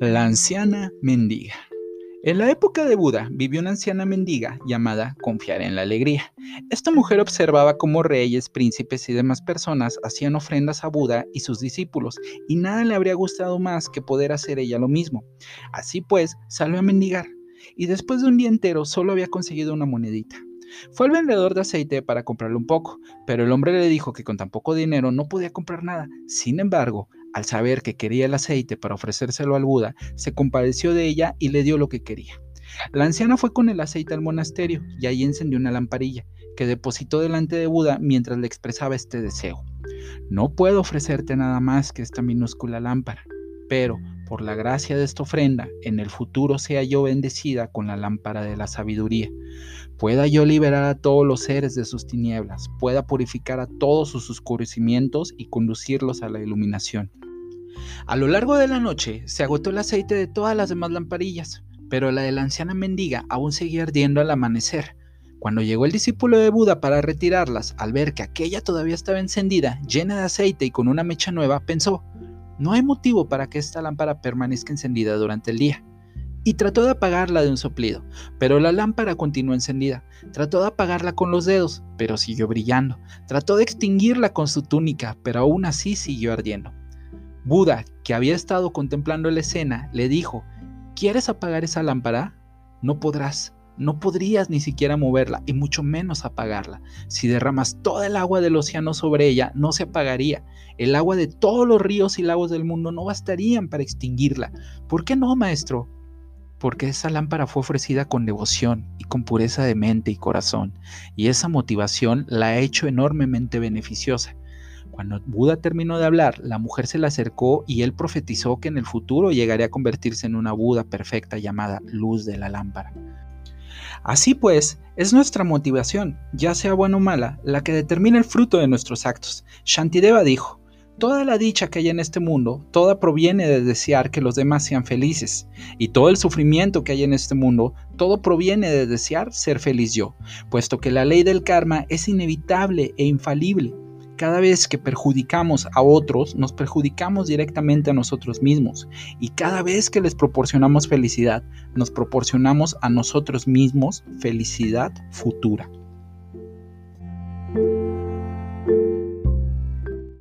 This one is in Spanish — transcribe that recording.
La anciana mendiga. En la época de Buda vivió una anciana mendiga llamada Confiar en la Alegría. Esta mujer observaba cómo reyes, príncipes y demás personas hacían ofrendas a Buda y sus discípulos, y nada le habría gustado más que poder hacer ella lo mismo. Así pues, salió a mendigar, y después de un día entero solo había conseguido una monedita. Fue al vendedor de aceite para comprarle un poco, pero el hombre le dijo que con tan poco dinero no podía comprar nada. Sin embargo, al saber que quería el aceite para ofrecérselo al Buda, se compadeció de ella y le dio lo que quería. La anciana fue con el aceite al monasterio y allí encendió una lamparilla que depositó delante de Buda mientras le expresaba este deseo. No puedo ofrecerte nada más que esta minúscula lámpara, pero por la gracia de esta ofrenda, en el futuro sea yo bendecida con la lámpara de la sabiduría. Pueda yo liberar a todos los seres de sus tinieblas, pueda purificar a todos sus oscurecimientos y conducirlos a la iluminación. A lo largo de la noche se agotó el aceite de todas las demás lamparillas, pero la de la anciana mendiga aún seguía ardiendo al amanecer. Cuando llegó el discípulo de Buda para retirarlas, al ver que aquella todavía estaba encendida, llena de aceite y con una mecha nueva, pensó, no hay motivo para que esta lámpara permanezca encendida durante el día. Y trató de apagarla de un soplido, pero la lámpara continuó encendida. Trató de apagarla con los dedos, pero siguió brillando. Trató de extinguirla con su túnica, pero aún así siguió ardiendo. Buda, que había estado contemplando la escena, le dijo, ¿quieres apagar esa lámpara? No podrás, no podrías ni siquiera moverla y mucho menos apagarla. Si derramas toda el agua del océano sobre ella, no se apagaría. El agua de todos los ríos y lagos del mundo no bastarían para extinguirla. ¿Por qué no, maestro? Porque esa lámpara fue ofrecida con devoción y con pureza de mente y corazón, y esa motivación la ha hecho enormemente beneficiosa. Cuando Buda terminó de hablar, la mujer se le acercó y él profetizó que en el futuro llegaría a convertirse en una Buda perfecta llamada luz de la lámpara. Así pues, es nuestra motivación, ya sea buena o mala, la que determina el fruto de nuestros actos. Shantideva dijo, Toda la dicha que hay en este mundo, toda proviene de desear que los demás sean felices. Y todo el sufrimiento que hay en este mundo, todo proviene de desear ser feliz yo, puesto que la ley del karma es inevitable e infalible. Cada vez que perjudicamos a otros, nos perjudicamos directamente a nosotros mismos. Y cada vez que les proporcionamos felicidad, nos proporcionamos a nosotros mismos felicidad futura.